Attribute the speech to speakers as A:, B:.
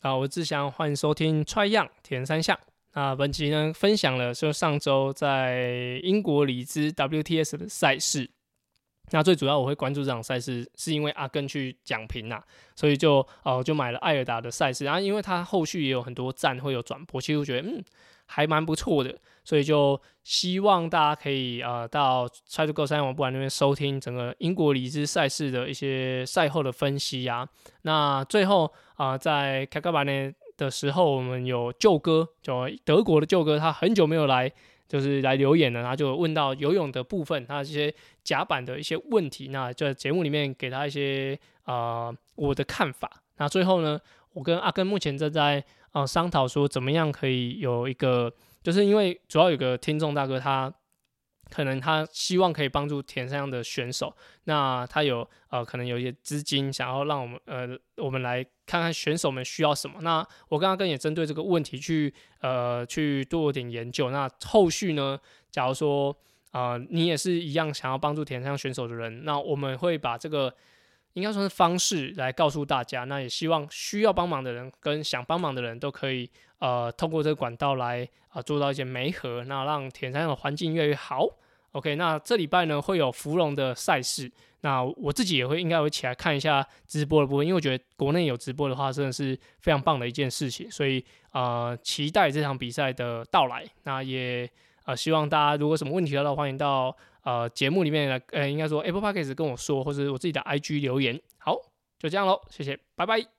A: 啊，我是志祥，欢迎收听 Try Young 铁人三项。那本期呢，分享了就上周在英国里兹 WTS 的赛事。那最主要我会关注这场赛事，是因为阿根去讲评呐，所以就哦就买了艾尔达的赛事。然后因为他后续也有很多站会有转播，其实我觉得嗯还蛮不错的，所以就希望大家可以呃到 Try to Go 三项网那边收听整个英国里兹赛事的一些赛后的分析啊。那最后啊、呃、在凯卡巴内的时候，我们有旧哥，就德国的旧哥，他很久没有来。就是来留言了，他就问到游泳的部分，他这些甲板的一些问题，那就在节目里面给他一些呃我的看法。那最后呢，我跟阿根目前正在呃商讨说怎么样可以有一个，就是因为主要有个听众大哥他。可能他希望可以帮助铁人三项的选手，那他有呃可能有一些资金，想要让我们呃我们来看看选手们需要什么。那我刚刚跟也针对这个问题去呃去做点研究。那后续呢，假如说啊、呃、你也是一样想要帮助铁人三项选手的人，那我们会把这个应该说是方式来告诉大家。那也希望需要帮忙的人跟想帮忙的人都可以。呃，透过这个管道来啊、做到一些媒合，那让铁人三项的环境越来越好。OK，那这礼拜呢会有芙蓉的赛事，那我自己也会应该会起来看一下直播的部分，因为我觉得国内有直播的话，真的是非常棒的一件事情，所以呃，期待这场比赛的到来。那也啊，希望大家如果什么问题的话，欢迎到呃节目里面来，呃，应该说 Apple Podcast 跟我说，或者我自己的 IG 留言。好，就这样喽，谢谢，拜拜。